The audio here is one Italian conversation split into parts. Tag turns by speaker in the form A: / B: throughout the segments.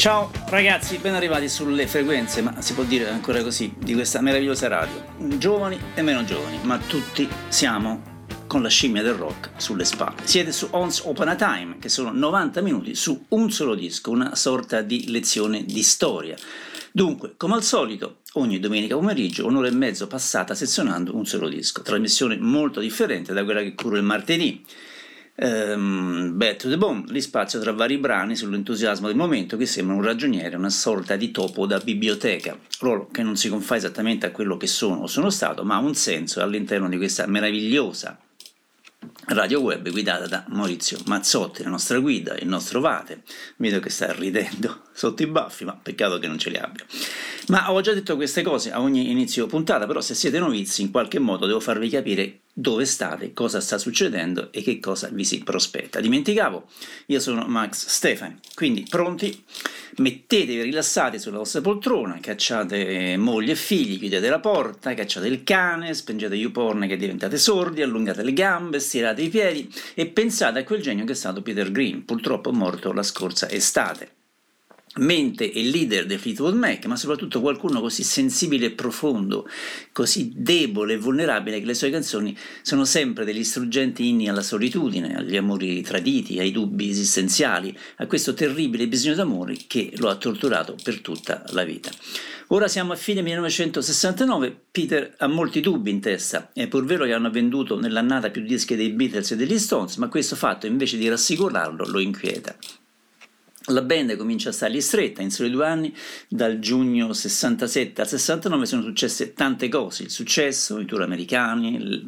A: Ciao ragazzi, ben arrivati sulle frequenze, ma si può dire ancora così, di questa meravigliosa radio. Giovani e meno giovani, ma tutti siamo con la scimmia del rock sulle spalle. Siete su Once Open a Time, che sono 90 minuti su un solo disco, una sorta di lezione di storia. Dunque, come al solito, ogni domenica pomeriggio, un'ora e mezzo passata sezionando un solo disco. Trasmissione molto differente da quella che curo il martedì um, Back to the Bone, li spazio tra vari brani sull'entusiasmo del momento che sembra un ragioniere, una sorta di topo da biblioteca, ruolo che non si confà esattamente a quello che sono o sono stato, ma ha un senso all'interno di questa meravigliosa radio web guidata da Maurizio Mazzotti, la nostra guida, il nostro vate. Vedo che sta ridendo sotto i baffi, ma peccato che non ce li abbia. Ma ho già detto queste cose a ogni inizio puntata, però se siete novizi in qualche modo devo farvi capire dove state, cosa sta succedendo e che cosa vi si prospetta. Dimenticavo, io sono Max Stefani, quindi pronti? Mettetevi rilassati sulla vostra poltrona, cacciate moglie e figli, chiudete la porta, cacciate il cane, spengete YouPorn che diventate sordi, allungate le gambe, stirate i piedi e pensate a quel genio che è stato Peter Green, purtroppo morto la scorsa estate mente e leader del Fleetwood Mac, ma soprattutto qualcuno così sensibile e profondo, così debole e vulnerabile che le sue canzoni sono sempre degli struggenti inni alla solitudine, agli amori traditi, ai dubbi esistenziali, a questo terribile bisogno d'amore che lo ha torturato per tutta la vita. Ora siamo a fine 1969, Peter ha molti dubbi in testa, è pur vero che hanno venduto nell'annata più dischi dei Beatles e degli Stones, ma questo fatto invece di rassicurarlo lo inquieta. La band comincia a stargli stretta, in soli due anni, dal giugno 67 al 69 sono successe tante cose, il successo, i tour americani,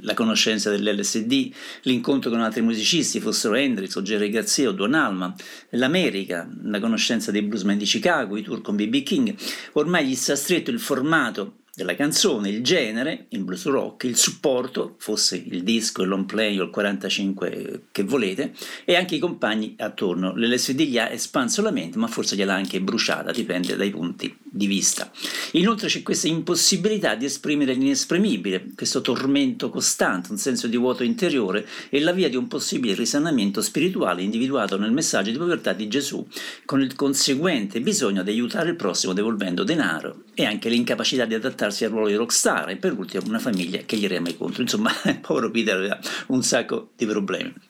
A: la conoscenza dell'LSD, l'incontro con altri musicisti, fossero Hendrix o Jerry Garcia o Don Alma, l'America, la conoscenza dei bluesmen di Chicago, i tour con B.B. King, ormai gli sta stretto il formato della canzone, il genere, il blues rock, il supporto, fosse il disco, il long play o il 45 che volete, e anche i compagni attorno. L'LSD gli ha espanso la mente, ma forse gliel'ha anche bruciata, dipende dai punti di vista. Inoltre c'è questa impossibilità di esprimere l'inesprimibile, questo tormento costante, un senso di vuoto interiore e la via di un possibile risanamento spirituale individuato nel messaggio di povertà di Gesù, con il conseguente bisogno di aiutare il prossimo devolvendo denaro e anche l'incapacità di adattarsi al ruolo di rockstar e per ultimo una famiglia che gli rema contro. Insomma, il povero Peter aveva un sacco di problemi.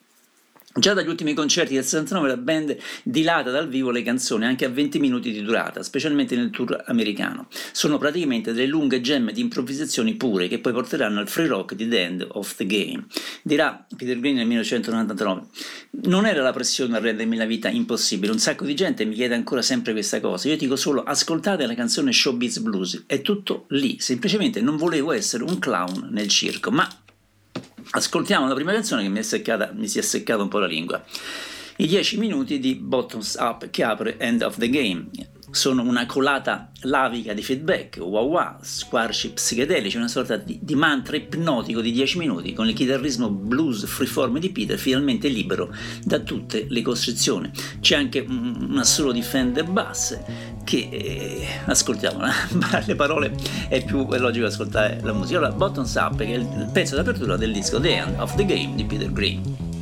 A: Già dagli ultimi concerti del 69 la band dilata dal vivo le canzoni anche a 20 minuti di durata, specialmente nel tour americano. Sono praticamente delle lunghe gemme di improvvisazioni pure che poi porteranno al free rock di The End of the Game. Dirà Peter Green nel 1999. Non era la pressione a rendermi la vita impossibile, un sacco di gente mi chiede ancora sempre questa cosa. Io dico solo ascoltate la canzone Showbiz Blues, è tutto lì, semplicemente non volevo essere un clown nel circo, ma Ascoltiamo la prima canzone che mi, seccata, mi si è seccata un po' la lingua. I 10 minuti di Bottoms Up che apre End of the Game. Sono una colata lavica di feedback, wow wow, squarci psichedelici, una sorta di, di mantra ipnotico di 10 minuti con il chitarrismo blues freeform di Peter finalmente libero da tutte le costrizioni. C'è anche un, assolo di Fender Bass che eh, ascoltiamo, le parole è più è logico ascoltare la musica. Allora, Bottoms Up che è il pezzo d'apertura del disco The End of the Game di Peter Green.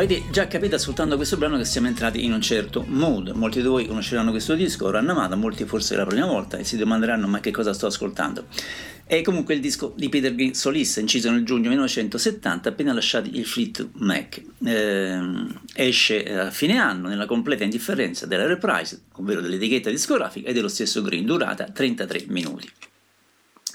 A: Avete già capito ascoltando questo brano che siamo entrati in un certo mood. Molti di voi conosceranno questo disco, l'hanno amato, molti forse la prima volta e si domanderanno ma che cosa sto ascoltando. È comunque il disco di Peter Green solista, inciso nel giugno 1970, appena lasciati il Fleet Mac. Eh, esce a fine anno nella completa indifferenza della reprise, ovvero dell'etichetta discografica e dello stesso Green, durata 33 minuti.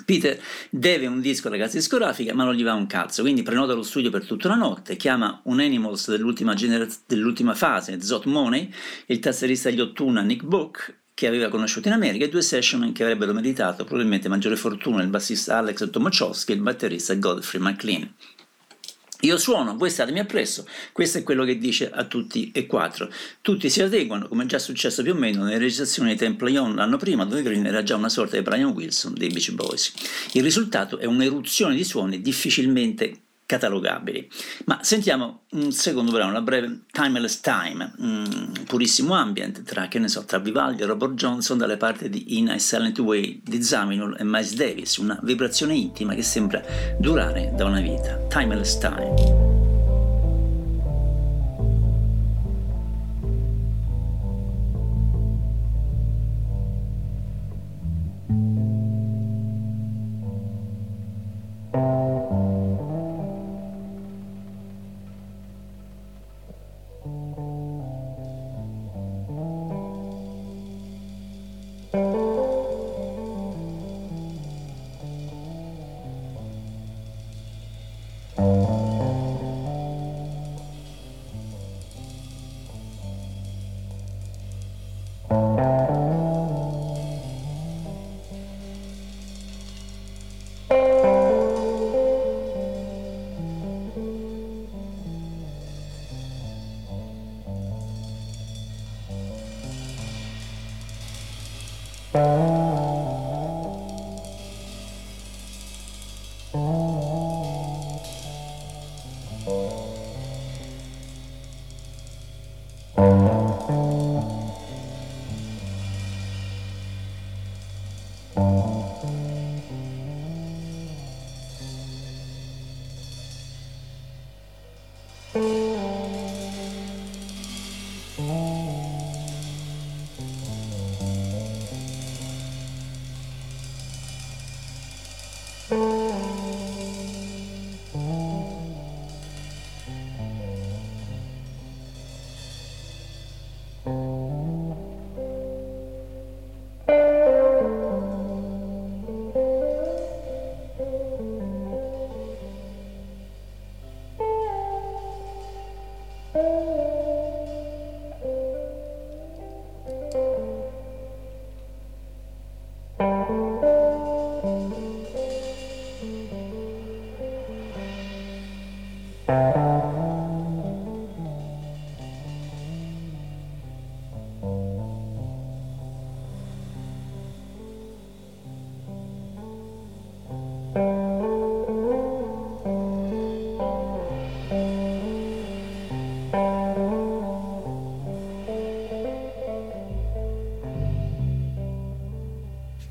A: Peter deve un disco alla casa discografica, ma non gli va un cazzo, quindi prenota lo studio per tutta la notte, chiama un Animals dell'ultima, generaz- dell'ultima fase, Zot Money, il tastierista gli Ottuna Nick Book, che aveva conosciuto in America, e due session che avrebbero meritato probabilmente maggiore fortuna il bassista Alex Tomachowski e il batterista Godfrey McLean. Io suono, voi statemi appresso, questo è quello che dice a tutti e quattro. Tutti si adeguano, come è già successo più o meno nelle registrazioni di Temple On l'anno prima, dove Green era già una sorta di Brian Wilson dei Beach Boys. Il risultato è un'eruzione di suoni difficilmente catalogabili. Ma sentiamo un secondo brano, la breve Timeless Time, un purissimo ambient tra, che ne so, tra Vivaldi e Robert Johnson dalle parti di In a Silent Way di Zaminul e Miles Davis, una vibrazione intima che sembra durare da una vita. Timeless Time.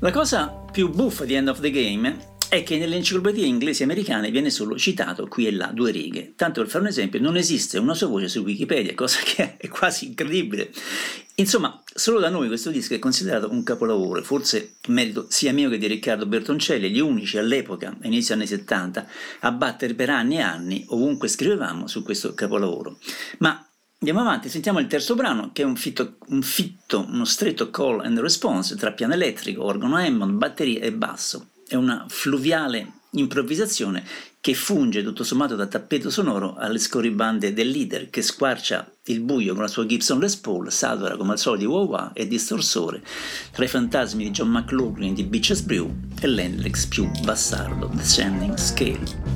A: La cosa più buffa di End of the Game è che nelle enciclopedie inglesi e americane viene solo citato qui e là due righe. Tanto per fare un esempio, non esiste una sua voce su Wikipedia, cosa che è quasi incredibile. Insomma, solo da noi questo disco è considerato un capolavoro, forse merito sia mio che di Riccardo Bertoncelli, gli unici all'epoca, inizio anni 70, a battere per anni e anni ovunque scrivevamo su questo capolavoro. Ma Andiamo avanti, sentiamo il terzo brano che è un fitto, un fitto, uno stretto call and response tra piano elettrico, organo Hammond, batteria e basso. È una fluviale improvvisazione che funge tutto sommato da tappeto sonoro alle scorribande del leader che squarcia il buio con la sua Gibson Les Paul, satura come al solito di wah e distorsore tra i fantasmi di John McLaughlin di Beaches Brew e l'Hendrix più bassardo, Descending Scale.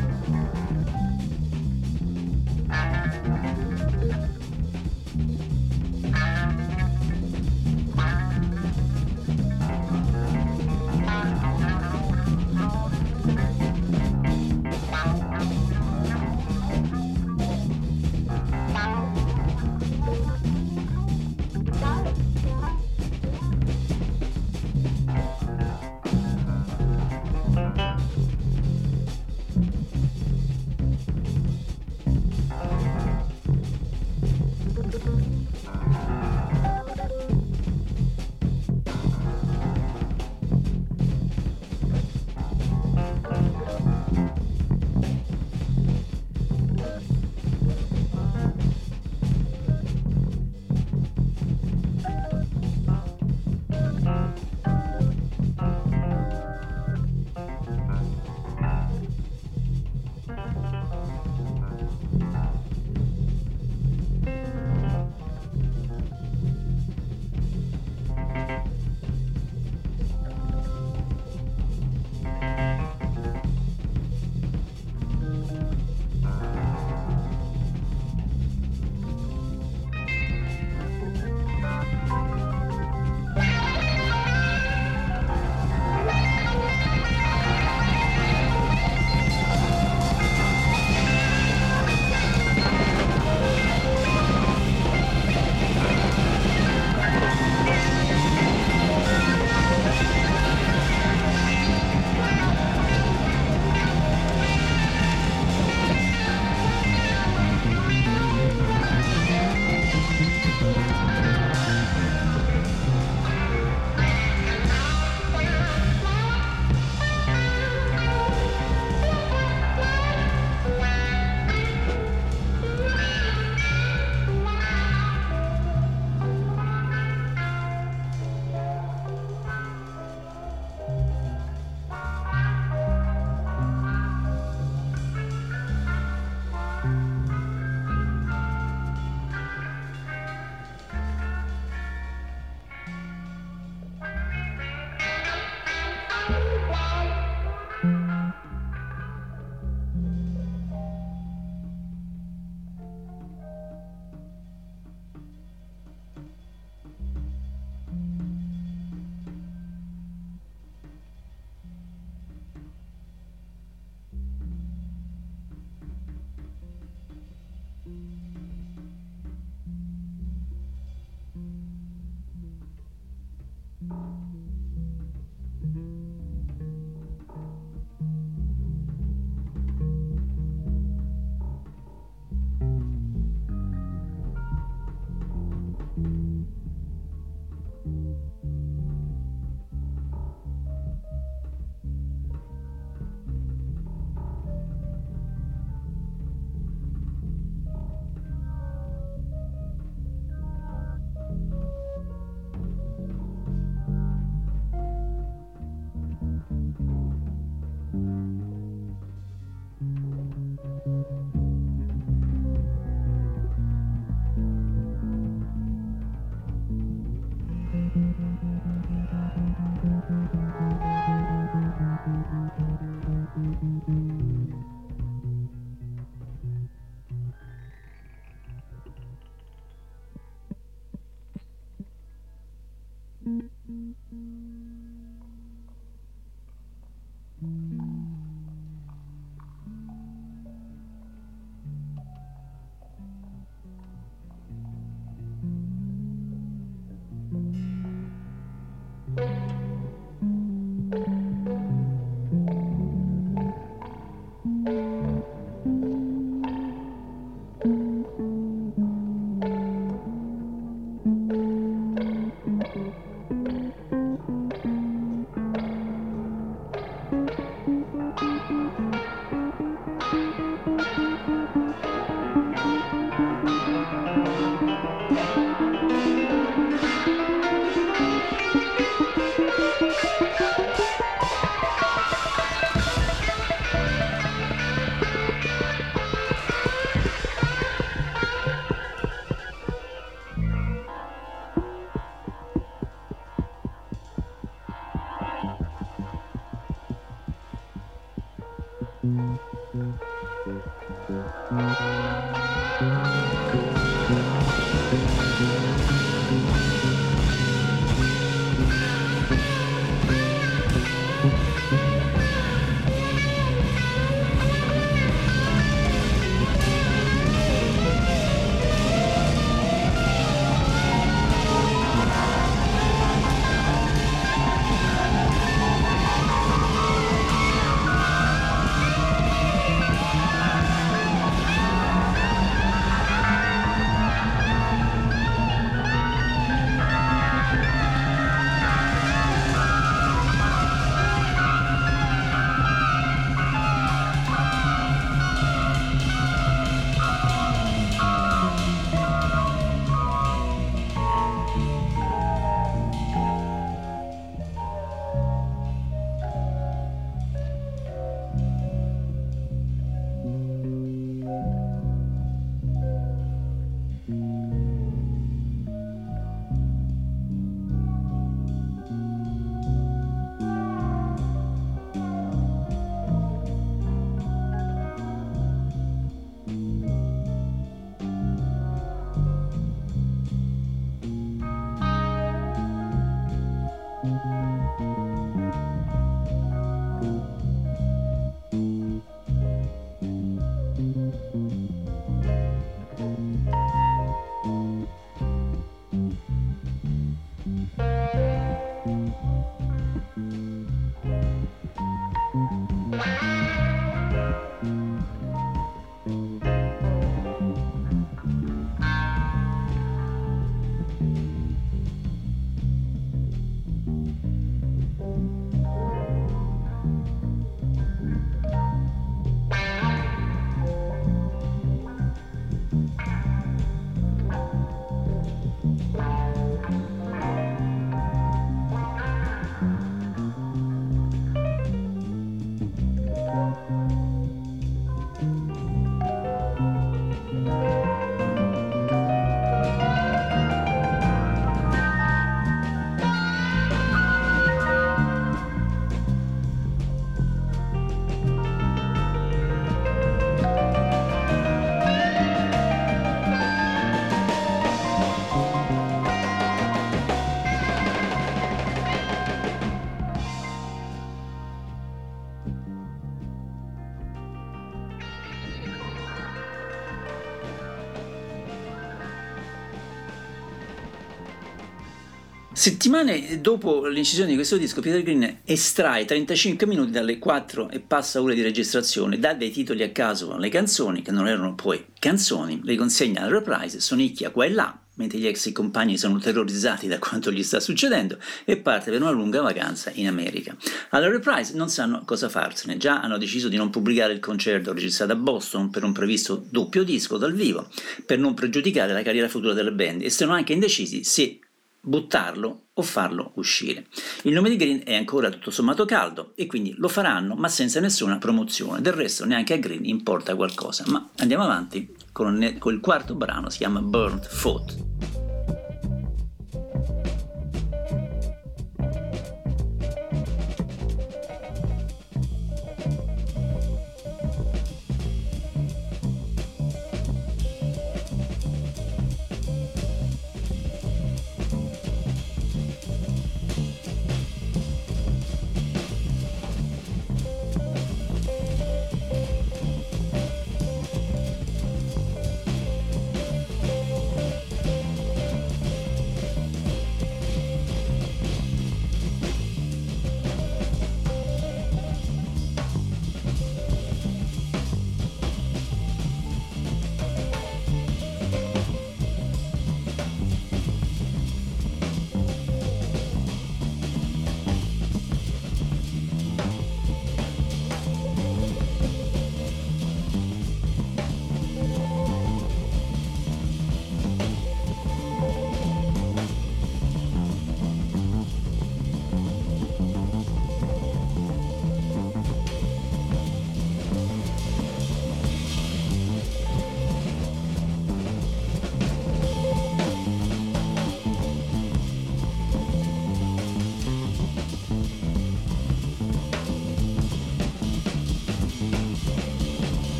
A: Settimane dopo l'incisione di questo disco, Peter Green estrae 35 minuti dalle 4 e passa ore di registrazione, dà dei titoli a caso alle canzoni, che non erano poi canzoni, le consegna alla reprise, sonicchia qua e là, mentre gli ex compagni sono terrorizzati da quanto gli sta succedendo, e parte per una lunga vacanza in America. Alla reprise non sanno cosa farsene, già hanno deciso di non pubblicare il concerto registrato a Boston per un previsto doppio disco dal vivo, per non pregiudicare la carriera futura della band, e sono anche indecisi se buttarlo o farlo uscire. Il nome di Green è ancora tutto sommato caldo e quindi lo faranno ma senza nessuna promozione, del resto neanche a Green importa qualcosa. Ma andiamo avanti con, il quarto brano, si chiama Burnt Foot.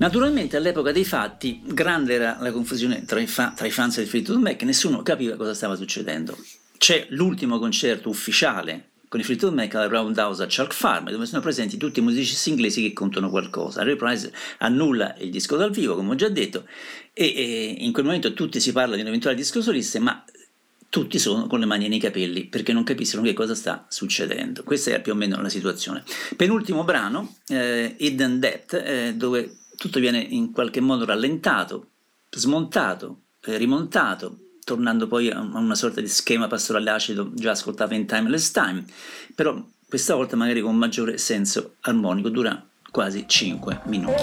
A: Naturalmente all'epoca dei fatti grande era la confusione tra i, fa- tra i fans di Fleetwood Mac, nessuno capiva cosa stava succedendo. C'è l'ultimo concerto ufficiale con i Fleetwood Mac alla Roundhouse a Chalk Farm, dove sono presenti tutti i musicisti inglesi che contano qualcosa. Ray Price annulla il disco dal vivo, come ho già detto, e, e in quel momento tutti si parla di un eventuale disco solista, ma tutti sono con le mani nei capelli perché non capiscono che cosa sta succedendo. Questa è più o meno la situazione. Penultimo brano, eh, Hidden Depth, eh, dove tutto viene in qualche modo rallentato, smontato, eh, rimontato, tornando poi a una sorta di schema pastorale acido già ascoltato in Timeless Time, però questa volta magari con maggiore senso armonico, dura quasi 5 minuti.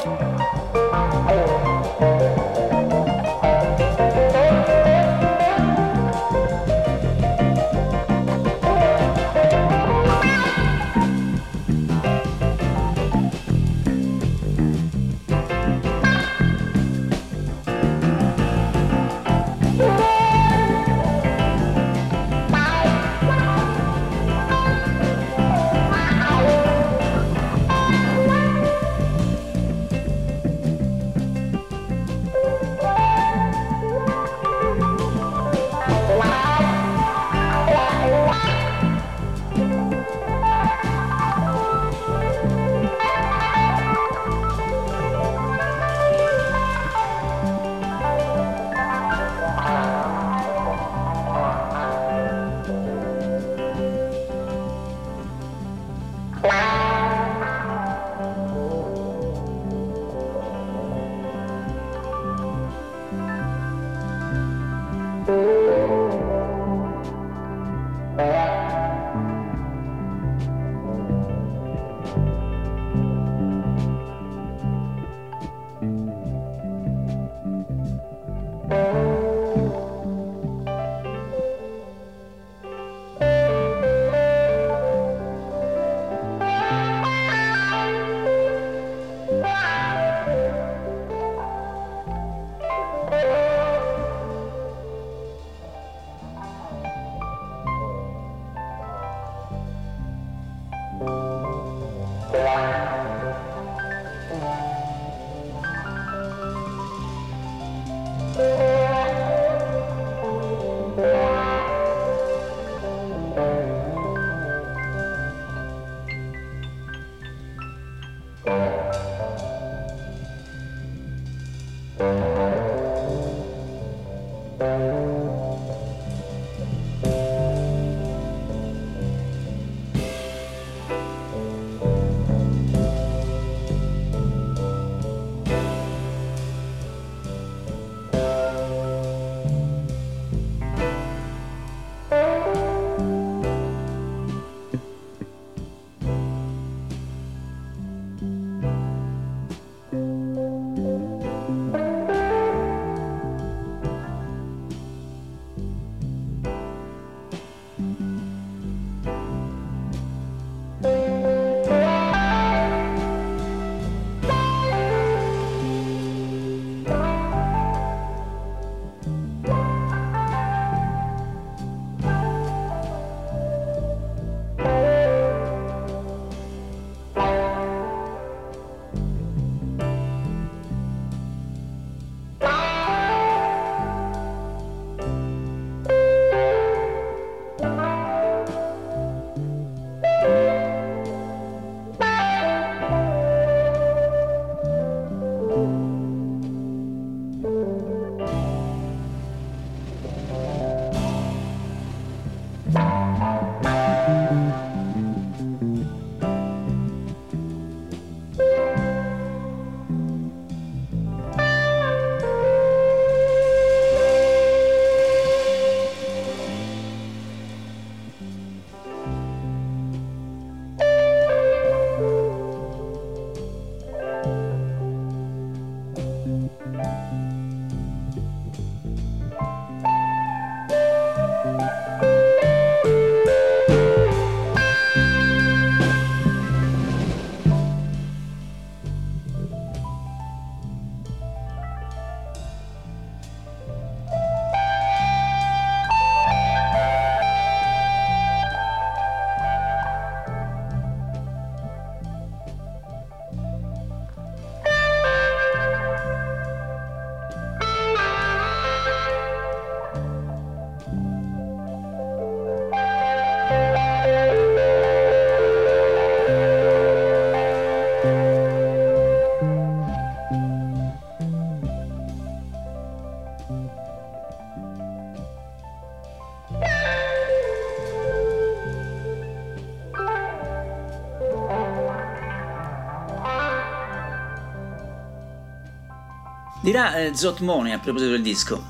A: Dirà eh, Zotmone a proposito del disco,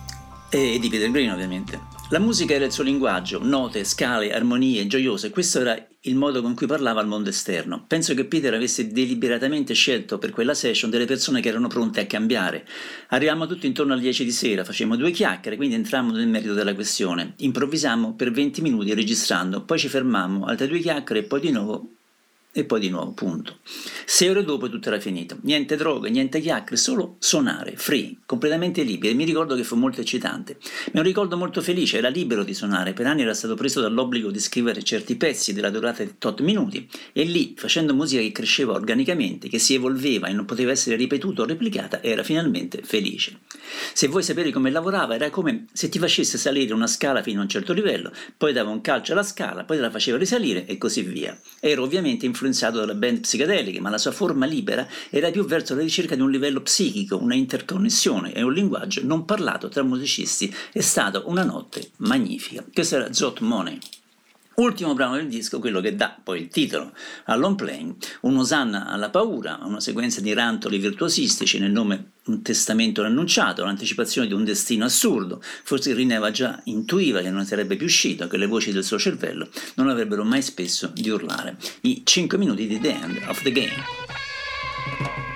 A: e di Peter Green ovviamente. La musica era il suo linguaggio, note, scale, armonie, gioiose, questo era il modo con cui parlava al mondo esterno. Penso che Peter avesse deliberatamente scelto per quella session delle persone che erano pronte a cambiare. Arrivammo tutti intorno alle 10 di sera, facemmo due chiacchiere, quindi entrammo nel merito della questione. Improvvisammo per 20 minuti registrando, poi ci fermammo, altre due chiacchiere e poi di nuovo e poi di nuovo, punto. Sei ore dopo tutto era finito. Niente droghe, niente chiacchiere, solo suonare, free, completamente liberi. Mi ricordo che fu molto eccitante. Mi un ricordo molto felice, era libero di suonare. Per anni era stato preso dall'obbligo di scrivere certi pezzi della durata di tot minuti e lì, facendo musica che cresceva organicamente, che si evolveva e non poteva essere ripetuta o replicata, era finalmente felice. Se vuoi sapere come lavorava, era come se ti facesse salire una scala fino a un certo livello, poi dava un calcio alla scala, poi te la faceva risalire e così via. Ero ovviamente influenzato influenzato dalle band psichedeliche, ma la sua forma libera era più verso la ricerca di un livello psichico, una interconnessione e un linguaggio non parlato tra musicisti. È stata una notte magnifica. Questo era Zot Money. Ultimo brano del disco, quello che dà poi il titolo all'on playing, un'osanna alla paura, una sequenza di rantoli virtuosistici nel nome un testamento annunciato, l'anticipazione di un destino assurdo. Forse Rineva già intuiva che non sarebbe più uscito, che le voci del suo cervello non avrebbero mai spesso di urlare. I 5 minuti di The End of the Game.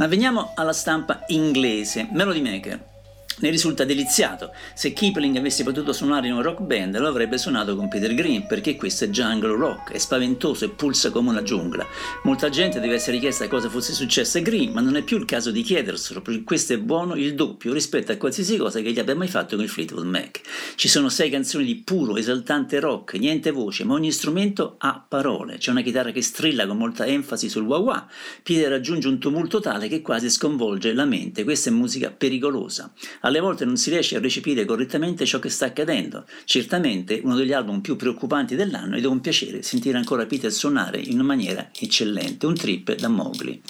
A: Ma veniamo alla stampa inglese. Melody Maker ne risulta deliziato. Se Kipling avesse potuto suonare in un rock band lo avrebbe suonato con Peter Green, perché questo è jungle rock, è spaventoso e pulsa come una giungla. Molta gente deve essere chiesta cosa fosse successo a Green, ma non è più il caso di chiederselo, perché questo è buono il doppio rispetto a qualsiasi cosa che gli abbia mai fatto con il Fleetwood Mac. Ci sono sei canzoni di puro, esaltante rock, niente voce, ma ogni strumento ha parole. C'è una chitarra che strilla con molta enfasi sul wah wah. Peter raggiunge un tumulto tale che quasi sconvolge la mente. Questa è musica pericolosa alle volte non si riesce a recepire correttamente ciò che sta accadendo. Certamente uno degli album più preoccupanti dell'anno ed è un piacere sentire ancora Peter suonare in maniera eccellente, un trip da Mowgli.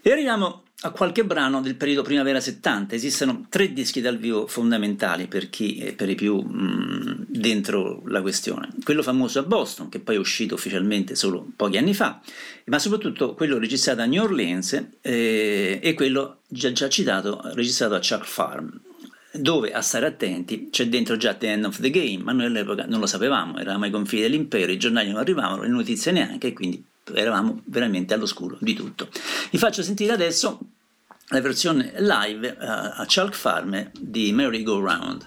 A: E arriviamo a qualche brano del periodo primavera 70. Esistono tre dischi dal vivo fondamentali per chi per i più mh, dentro la questione. Quello famoso a Boston, che poi è uscito ufficialmente solo pochi anni fa, ma soprattutto quello registrato a New Orleans eh, e quello già, già citato, registrato a Chuck Farm dove a stare attenti c'è dentro già The End of the Game, ma noi all'epoca non lo sapevamo, eravamo ai confini dell'impero, i giornali non arrivavano, le notizie neanche, quindi eravamo veramente all'oscuro di tutto. Vi faccio sentire adesso la versione live uh, a Chalk Farm di Merry Go Round.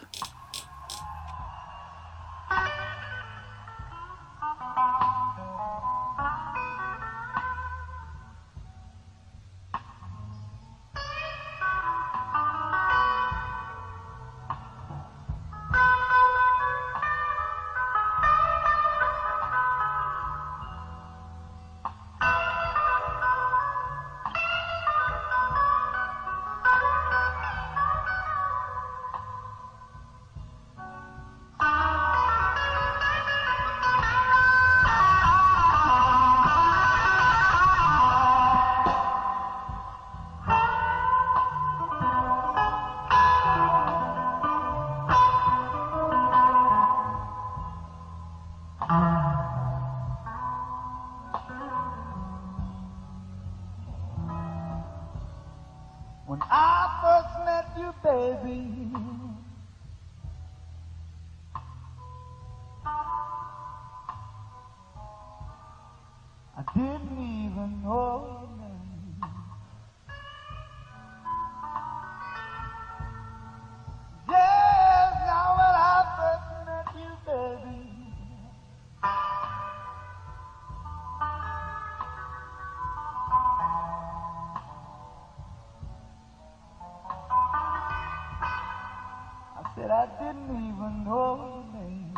B: didn't even know her name.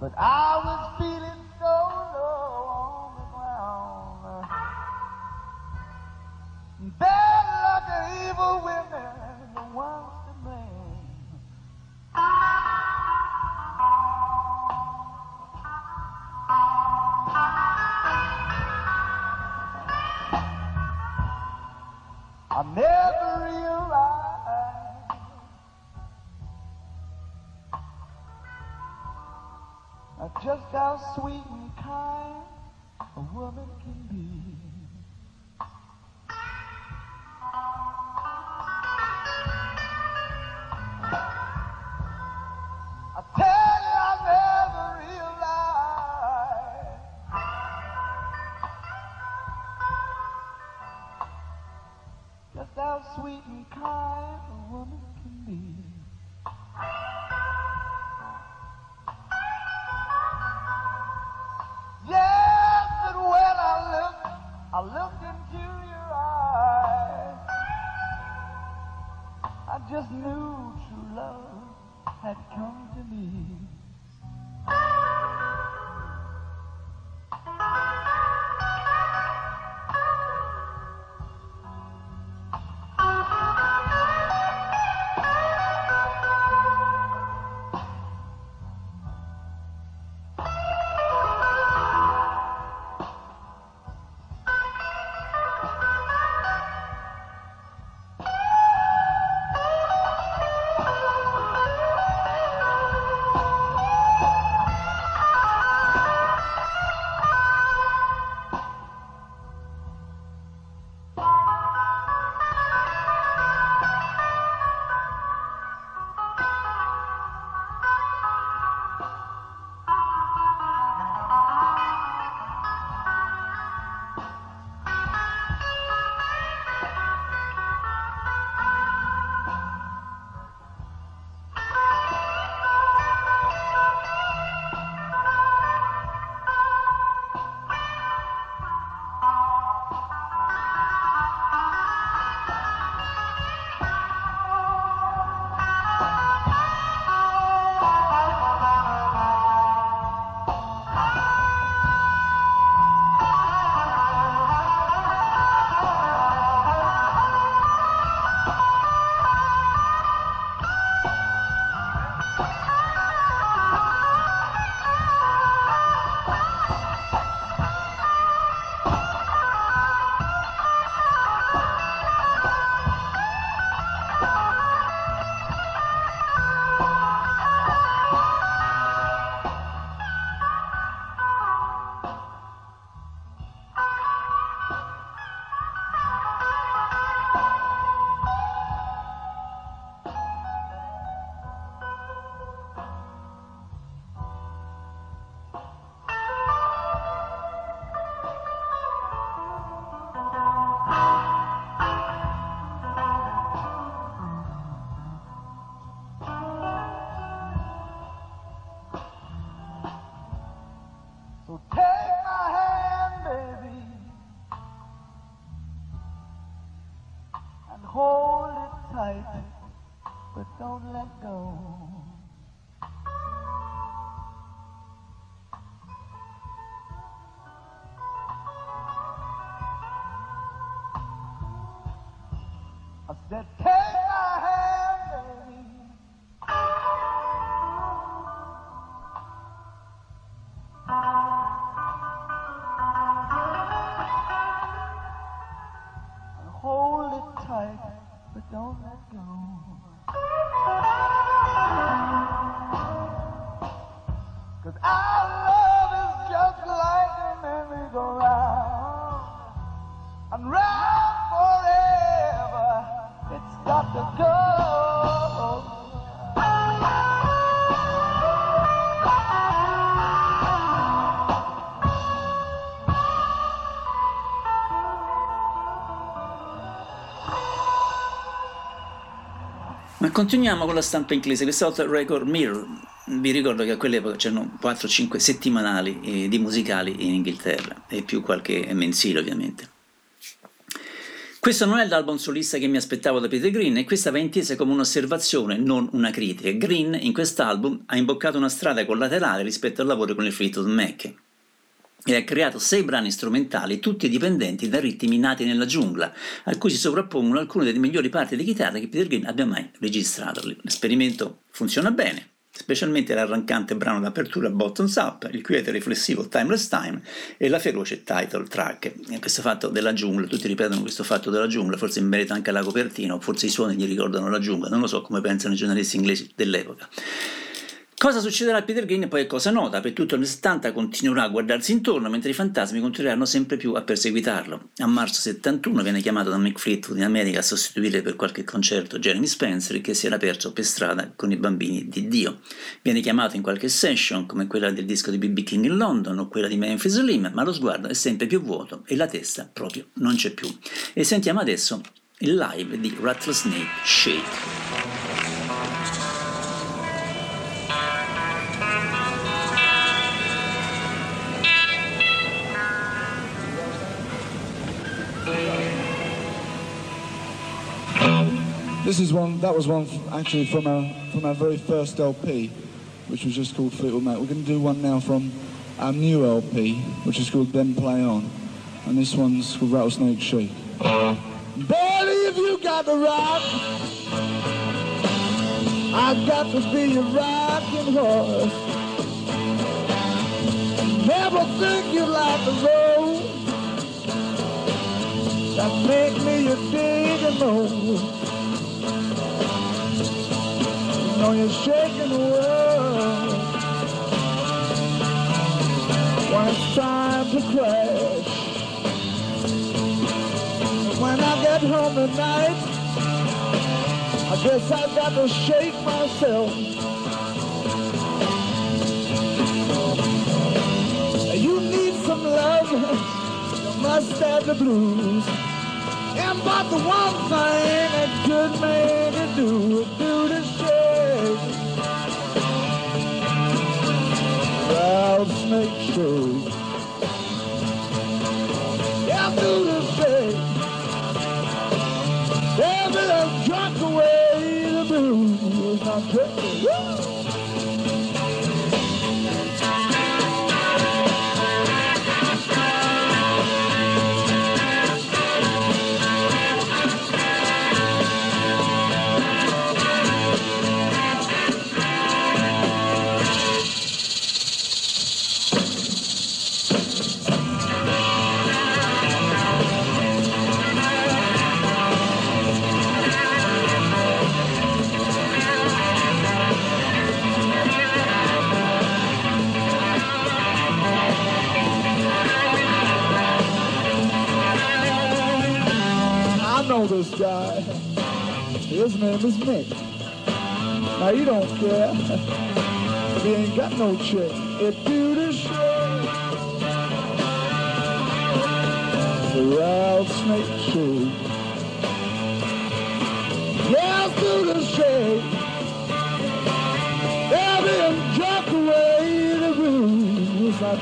C: But I
A: sweet continuiamo con la stampa inglese, questa volta Record Mirror. Vi ricordo che a quell'epoca c'erano 4-5 settimanali eh, di musicali in Inghilterra e più qualche mensile ovviamente. Questo non è l'album solista che mi aspettavo da Peter Green e questa va intesa come un'osservazione, non una critica. Green in quest'album ha imboccato una strada collaterale rispetto al lavoro con il Fleetwood Mac e ha creato sei brani strumentali, tutti dipendenti da ritmi nati nella giungla, a cui si sovrappongono alcune delle migliori parti di chitarra che Peter Green abbia mai registrato. L'esperimento funziona bene, specialmente l'arrancante brano d'apertura Bottoms Up, il quiete riflessivo Timeless Time e la feroce title track. Questo fatto della giungla, tutti ripetono questo fatto della giungla, forse in merito anche alla copertina, o forse i suoni gli ricordano la giungla, non lo so come pensano i giornalisti inglesi dell'epoca. Cosa succederà a Peter Green poi è cosa nota, per tutto il 70 continuerà a guardarsi intorno mentre i fantasmi continueranno sempre più a perseguitarlo. A marzo 71 viene chiamato da Mick Fleetwood in America a sostituire per qualche concerto Jeremy Spencer che si era perso per strada con i bambini di Dio. Viene chiamato in qualche session come quella del disco di B.B. King in London o quella di Memphis Slim, ma lo sguardo è sempre più vuoto e la testa proprio non c'è più. E sentiamo adesso il live di Rattlesnake Shake.
B: This is one. That was one actually from our from our very first LP, which was just called Fleetwood Mac. We're going to do one now from our new LP, which is called Then Play On, and this one's called Rattlesnake Shake. Baby, if you got the rock, I got to be your rocking horse. Never think you like the road that make me your dig and mold. You know you're shaking the world when it's time to crash. When I get home tonight, I guess I got to shake myself. You need some love, you must have the blues. And but the one thing a good man can do is do the shake. Rattlesnake shake. His name is Nick. Now you don't care. He ain't got no chick. It do the shit. The rattlesnake shake. Yeah, do the shake. Baby, and drunk away the blues. I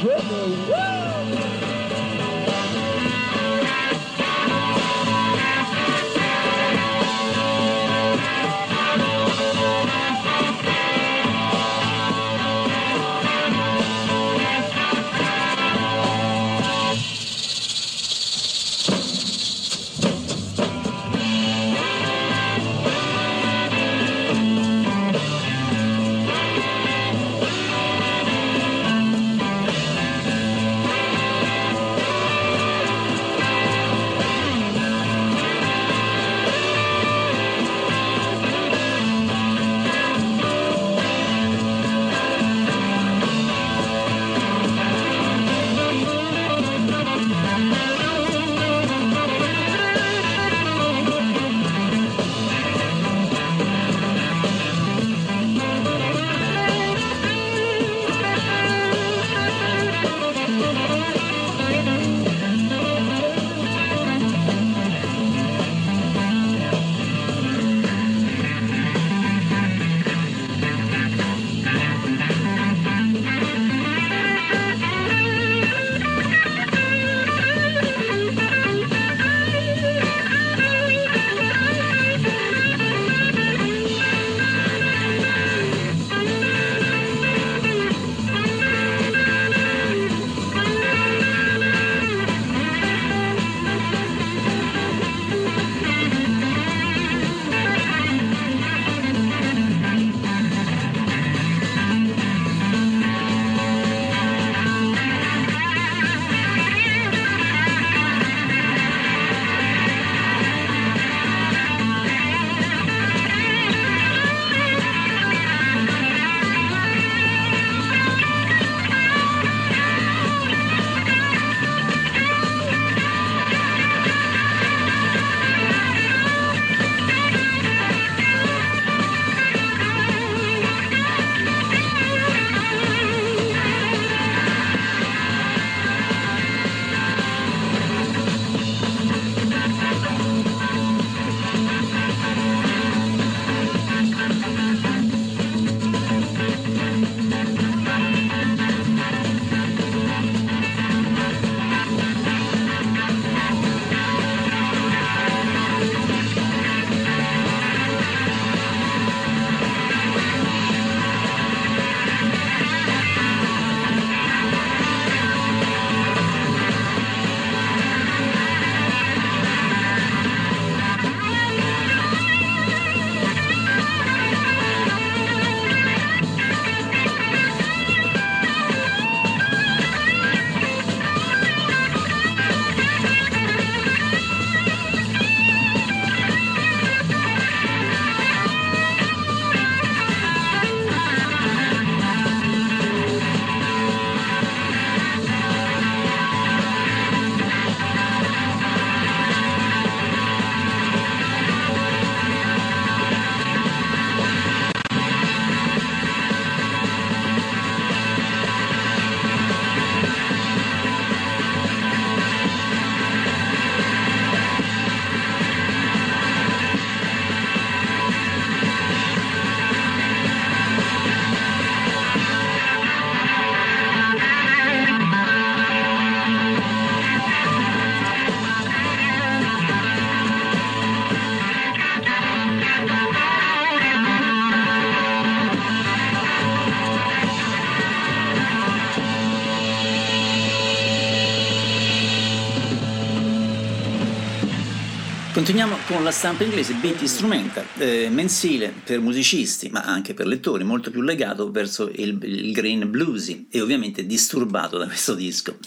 A: Continuiamo con la stampa inglese Beat Instrumental, eh, mensile per musicisti, ma anche per lettori, molto più legato verso il, il green bluesy e ovviamente disturbato da questo disco.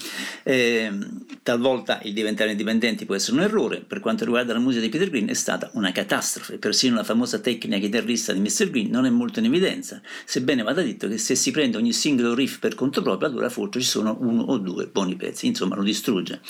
A: Eh, talvolta il diventare indipendenti può essere un errore, per quanto riguarda la musica di Peter Green è stata una catastrofe, persino la famosa tecnica chitarrista di Mr. Green non è molto in evidenza, sebbene vada detto che se si prende ogni singolo riff per conto proprio, allora forse ci sono uno o due buoni pezzi, insomma lo distrugge.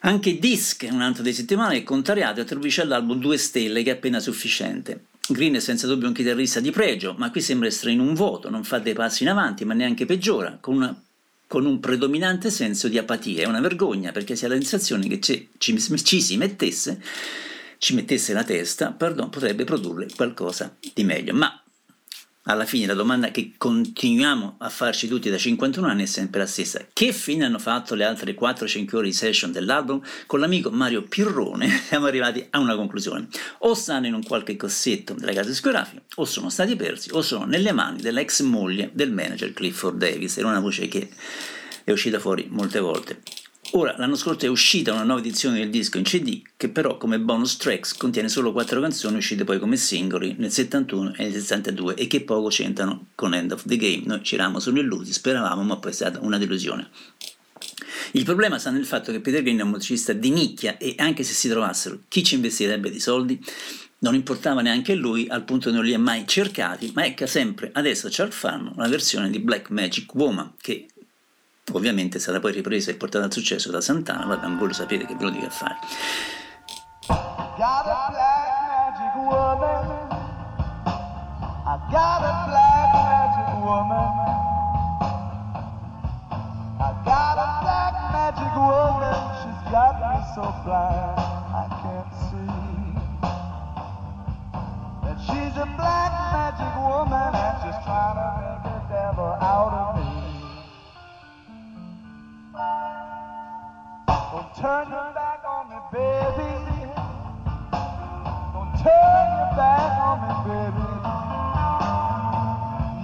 A: Anche Disc, un altro dei settimanali, contrariato attribuisce all'album due stelle che è appena sufficiente. Green è senza dubbio un chitarrista di pregio, ma qui sembra essere in un vuoto, non fa dei passi in avanti, ma neanche peggiora, con, una, con un predominante senso di apatia. È una vergogna perché si ha la sensazione che ci, ci, ci si mettesse, ci mettesse la testa, pardon, potrebbe produrre qualcosa di meglio. Ma alla fine la domanda che continuiamo a farci tutti da 51 anni è sempre la stessa. Che fine hanno fatto le altre 4-5 ore di session dell'album? Con l'amico Mario Pirrone siamo arrivati a una conclusione. O stanno in un qualche cossetto della casa discografica, o sono stati persi, o sono nelle mani dell'ex moglie del manager Clifford Davis. Era una voce che è uscita fuori molte volte. Ora, l'anno scorso è uscita una nuova edizione del disco in CD, che però come bonus tracks contiene solo quattro canzoni uscite poi come singoli nel 71 e nel 72 e che poco c'entrano con End of the Game. Noi ci eravamo solo illusi, speravamo, ma poi è stata una delusione. Il problema sta nel fatto che Peter Green è un musicista di nicchia e anche se si trovassero chi ci investirebbe di soldi, non importava neanche lui al punto che non li ha mai cercati, ma ecco sempre adesso Charles fanno una versione di Black Magic Woman che ovviamente è stata poi ripresa e portata al successo da Santana, vabbè, non voglio sapere che ve lo dica a fare. She's a black magic woman and she's trying to make the devil out of me. Don't turn your back on me, baby. Don't turn your back on me, baby.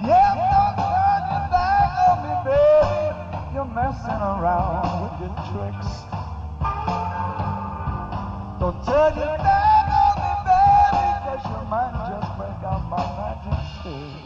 A: Yeah, don't turn your back on me, baby. You're messing around with your tricks. Don't turn your back on me, baby, cause you might just break out my magic stick.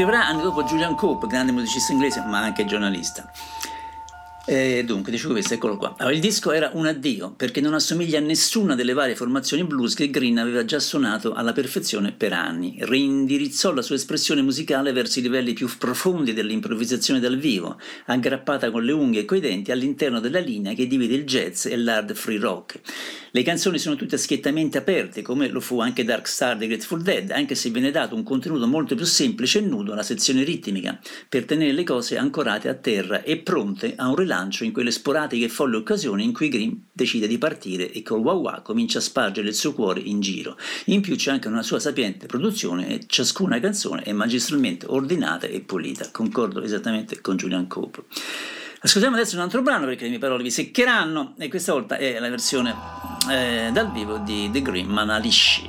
A: Scriverà anni dopo Julian Cope, grande musicista inglese ma anche giornalista. E dunque, dicevo questo, eccolo qua. Allora, il disco era un addio perché non assomiglia a nessuna delle varie formazioni blues che Green aveva già suonato alla perfezione per anni. Reindirizzò la sua espressione musicale verso i livelli più profondi dell'improvvisazione dal vivo, aggrappata con le unghie e coi denti all'interno della linea che divide il jazz e l'hard free rock. Le canzoni sono tutte schiettamente aperte, come lo fu anche Dark Star dei Grateful Dead, anche se viene dato un contenuto molto più semplice e nudo alla sezione ritmica, per tenere le cose ancorate a terra e pronte a un rilancio in quelle sporadiche e folli occasioni in cui Grimm decide di partire e col wah wah comincia a spargere il suo cuore in giro. In più c'è anche una sua sapiente produzione e ciascuna canzone è magistralmente ordinata e pulita. Concordo esattamente con Julian Cope. Ascoltiamo adesso un altro brano perché le mie parole vi seccheranno e questa volta è la versione eh, dal vivo di The Green Manalishi.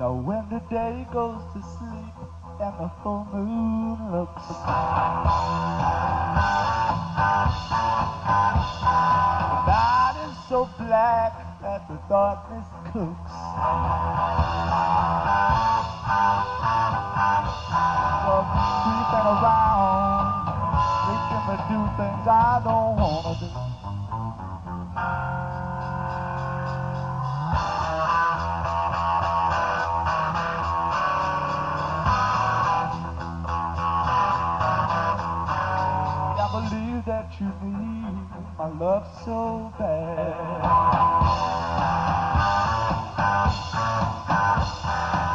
B: Now when the day goes to sleep and the full moon looks. The night is so black that the darkness cooks. Well, creeping around Making me do things I don't wanna do believe that you need my love so bad.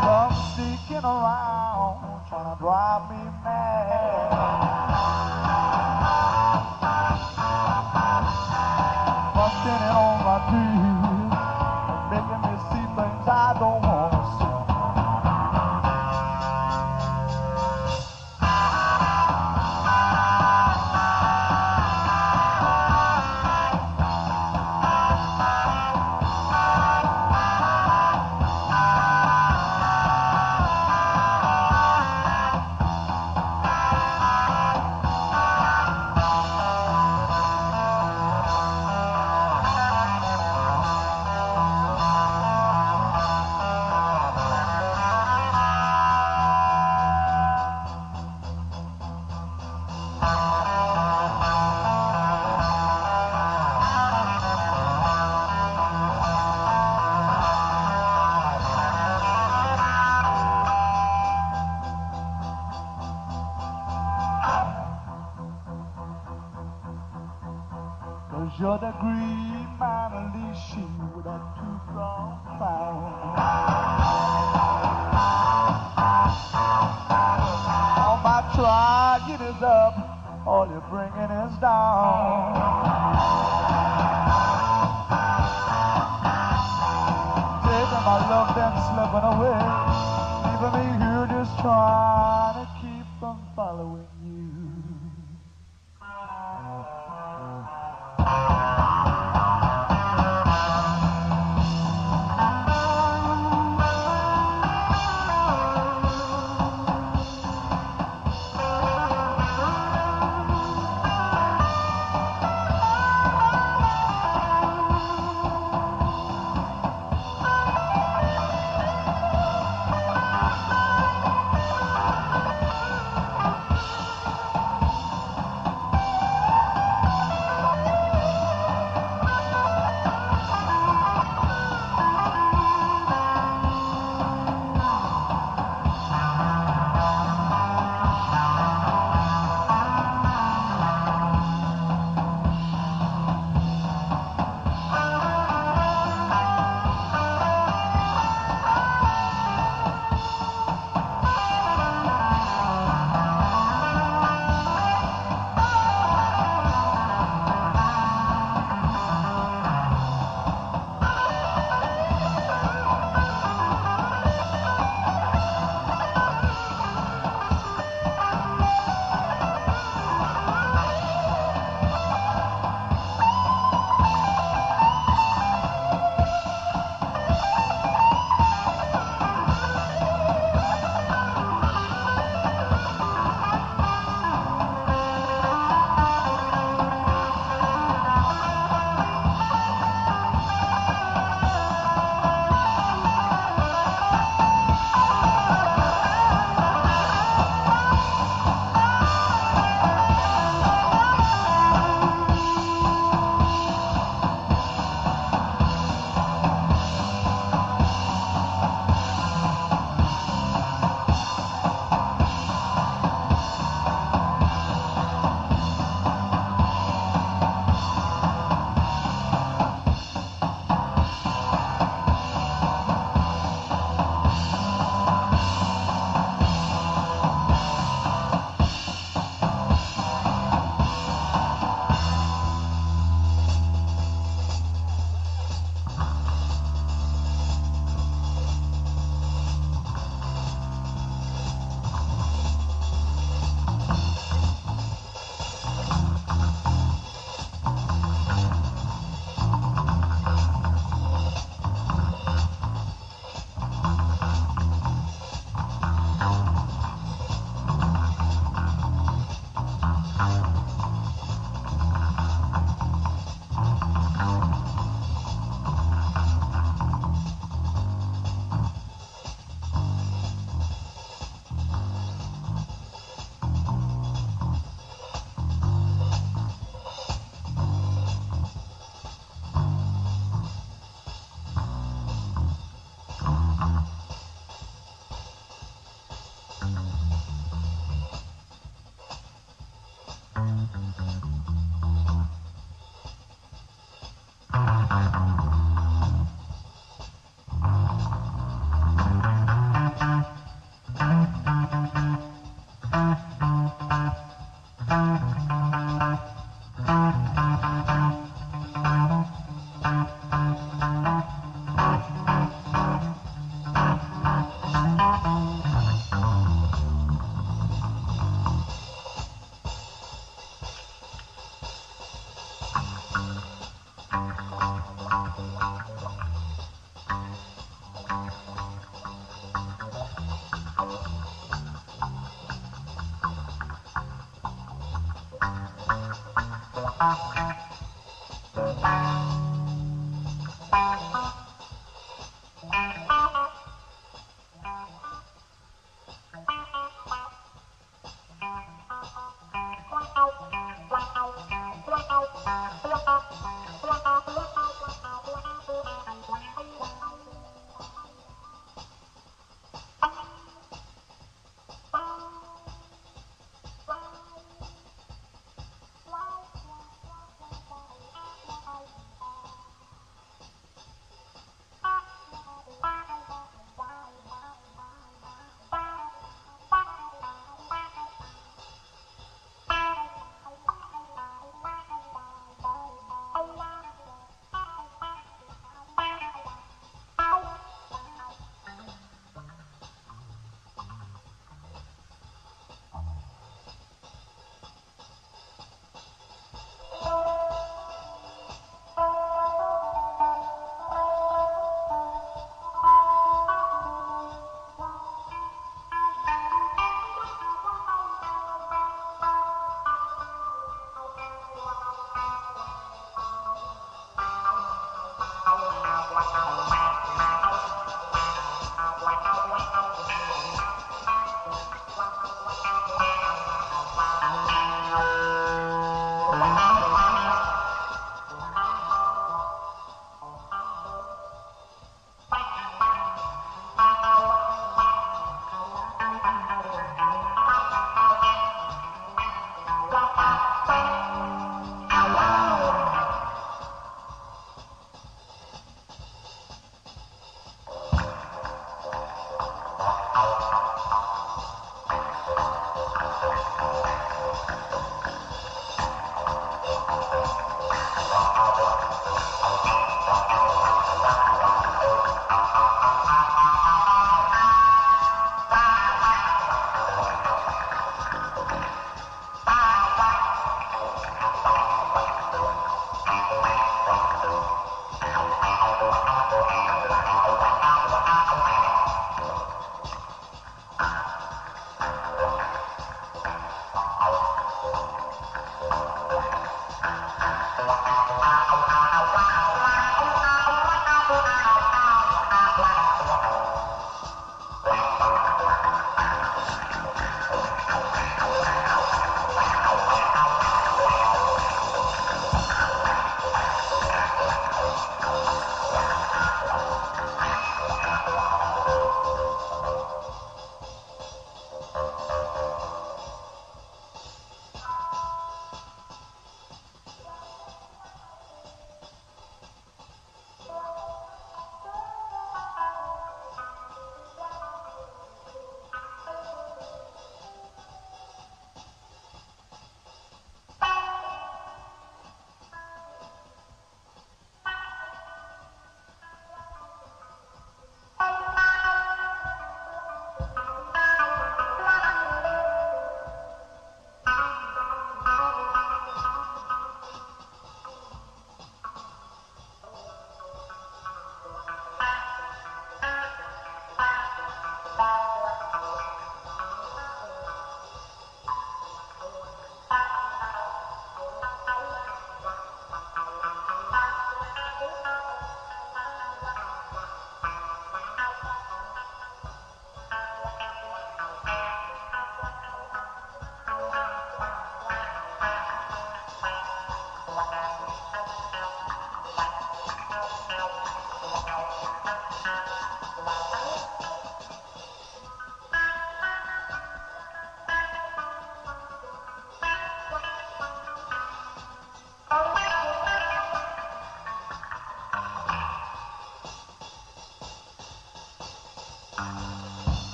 B: Come sneaking around, trying to drive me mad.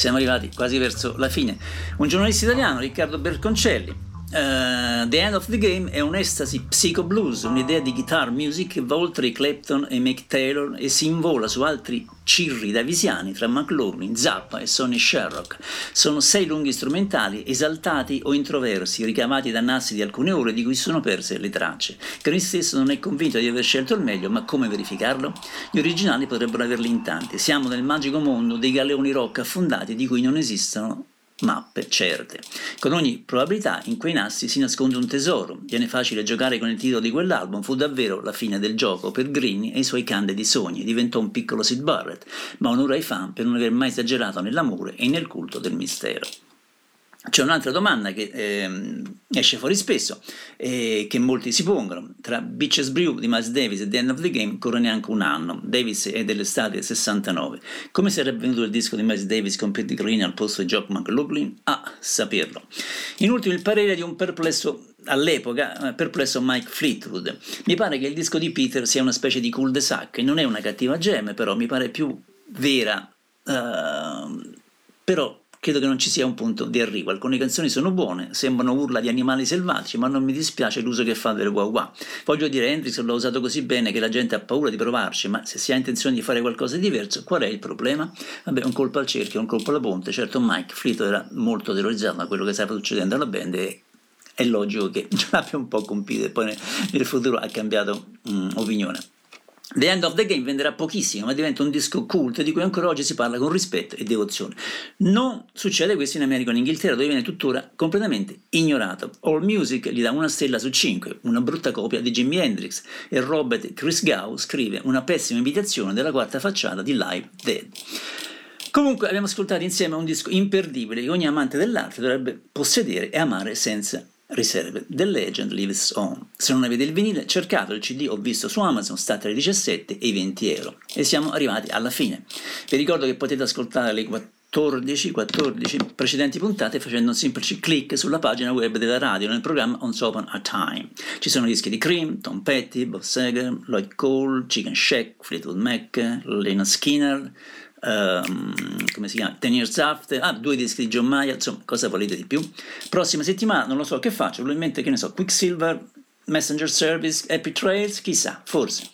A: Siamo arrivati quasi verso la fine. Un giornalista italiano, Riccardo Berconcelli, Uh, the End of the Game è un'estasi psycho blues, un'idea di guitar music che va oltre i Clapton e Mick Taylor e si invola su altri cirri davisiani tra McLaughlin, Zappa e Sonny Sherrock. Sono sei lunghi strumentali esaltati o introversi, ricavati da nassi di alcune ore di cui sono perse le tracce. Crony stesso non è convinto di aver scelto il meglio, ma come verificarlo? Gli originali potrebbero averli in tanti. Siamo nel magico mondo dei galeoni rock affondati di cui non esistono mappe certe. Con ogni probabilità in quei nassi si nasconde un tesoro. Viene facile giocare con il titolo di quell'album, fu davvero la fine del gioco per Greeny e i suoi candidi sogni, diventò un piccolo Sid Barrett, ma onore ai fan per non aver mai esagerato nell'amore e nel culto del mistero. C'è un'altra domanda che eh, esce fuori spesso e che molti si pongono. Tra Beaches Brew di Miles Davis e The End of the Game corre neanche un anno. Davis è dell'estate del 69. Come sarebbe venuto il disco di Miles Davis con Pete Green al posto di Jock McLaughlin? A saperlo. In ultimo il parere di un perplesso all'epoca eh, perplesso Mike Fleetwood. Mi pare che il disco di Peter sia una specie di cul-de-sac, non è una cattiva gemme, però mi pare più vera. Uh, però credo che non ci sia un punto di arrivo. Alcune canzoni sono buone, sembrano urla di animali selvatici, ma non mi dispiace l'uso che fa del wah wah. Voglio dire, Hendrix l'ha usato così bene che la gente ha paura di provarci, ma se si ha intenzione di fare qualcosa di diverso, qual è il problema? Vabbè, un colpo al cerchio, un colpo alla ponte. Certo, Mike Fleetwood era molto terrorizzato da quello che stava succedendo alla band e è logico che ce l'abbia un po' compito e poi nel futuro ha cambiato mm, opinione. The End of the Game venderà pochissimo, ma diventa un disco cult di cui ancora oggi si parla con rispetto e devozione. Non succede questo in America o in Inghilterra, dove viene tuttora completamente ignorato. All Music gli dà una stella su cinque, una brutta copia di Jimi Hendrix, e Robert Chris Gow scrive una pessima imitazione della quarta facciata di Live Dead. Comunque abbiamo ascoltato insieme un disco imperdibile che ogni amante dell'arte dovrebbe possedere e amare senza riserve. The Legend Lives On. Se non avete il vinile, cercate il CD, ho visto su Amazon, sta tra i 17 e i 20 euro. E siamo arrivati alla fine. Vi ricordo che potete ascoltare le 14, 14 precedenti puntate facendo un semplice clic sulla pagina web della radio nel programma Once Open a Time. Ci sono dischi di Cream, Tom Petty, Bob Seger, Lloyd Cole, Chicken Shack, Fleetwood Mac, Lena Skinner, Um, come si chiama? Ten Years After, ah, due dischi di John Mayer, insomma, cosa volete di più? Prossima settimana non lo so che faccio, probabilmente che ne so, Quicksilver, Messenger Service, Happy Trails, chissà, forse.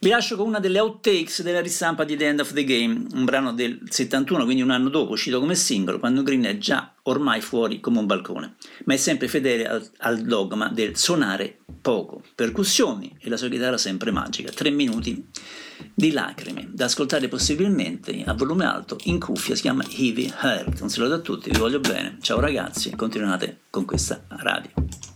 A: Vi lascio con una delle outtakes della ristampa di The End of the Game, un brano del 71, quindi un anno dopo, uscito come singolo, quando Green è già ormai fuori come un balcone, ma è sempre fedele al, al dogma del suonare poco, percussioni e la sua chitarra sempre magica, tre minuti di lacrime, da ascoltare possibilmente a volume alto in cuffia, si chiama Heavy Heart. Un saluto a tutti, vi voglio bene, ciao ragazzi, continuate con questa radio.